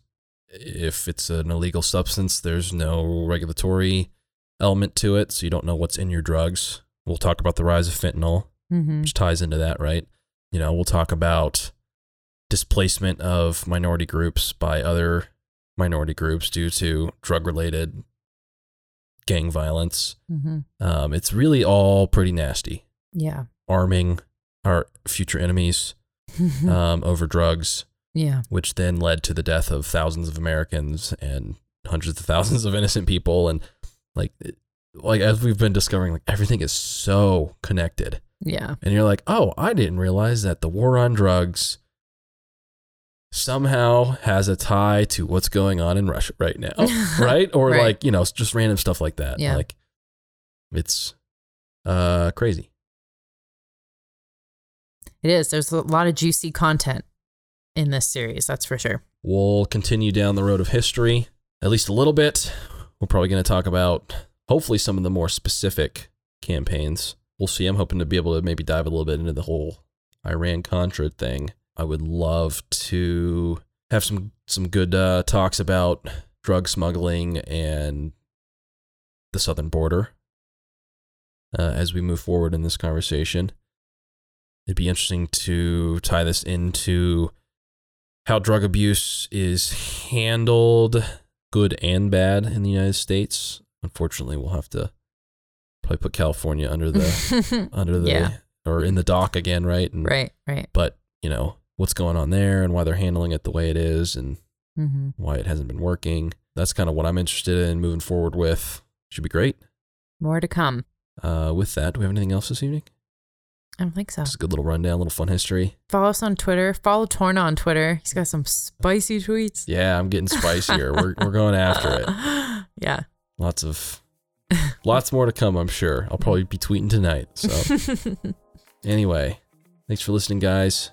if it's an illegal substance, there's no regulatory element to it, so you don't know what's in your drugs. We'll talk about the rise of fentanyl mm-hmm. which ties into that, right? You know, we'll talk about displacement of minority groups by other minority groups due to drug related gang violence. Mm-hmm. Um, it's really all pretty nasty. Yeah. Arming our future enemies (laughs) um, over drugs, yeah. which then led to the death of thousands of Americans and hundreds of thousands of innocent people. And like, it- like as we've been discovering, like everything is so connected. Yeah. and you're like, oh, I didn't realize that the war on drugs somehow has a tie to what's going on in Russia right now, (laughs) right? Or Right. like, you know, just random stuff like that. Yeah. Like, it's uh crazy. It is. There's a lot of juicy content in this series, that's for sure. We'll continue down the road of history at least a little bit. We're probably going to talk about hopefully some of the more specific campaigns. We'll see. I'm hoping to be able to maybe dive a little bit into the whole Iran Contra thing. I would love to have some some good uh, talks about drug smuggling and the southern border uh, as we move forward in this conversation. It'd be interesting to tie this into how drug abuse is handled, good and bad, in the United States. Unfortunately, we'll have to probably put California under the (laughs) under the Yeah. or in the dock again, right? And, right, right. But you know what's going on there and why they're handling it the way it is and Mm-hmm. why it hasn't been working. That's kind of what I'm interested in moving forward with. Should be great. More to come. Uh, with that, do we have anything else this evening? I don't think so. Just a good little rundown, a little fun history. Follow us on Twitter. Follow Torna on Twitter. He's got some spicy tweets. Yeah, I'm getting spicier. we're we're going after it. (laughs) yeah. Lots of lots more to come, I'm sure. I'll probably be tweeting tonight. So (laughs) anyway, thanks for listening, guys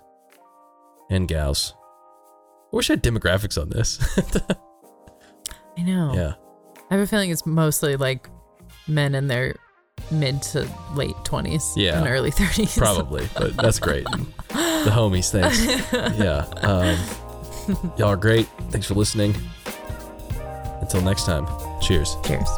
and gals. I wish I had demographics on this. I know. yeah. I have a feeling it's mostly like men in their mid to late 20s Yeah. and early 30s. Probably, but that's great. The homies, thanks. (laughs) Yeah. Um, y'all are great. Thanks for listening. Until next time, cheers. Cheers.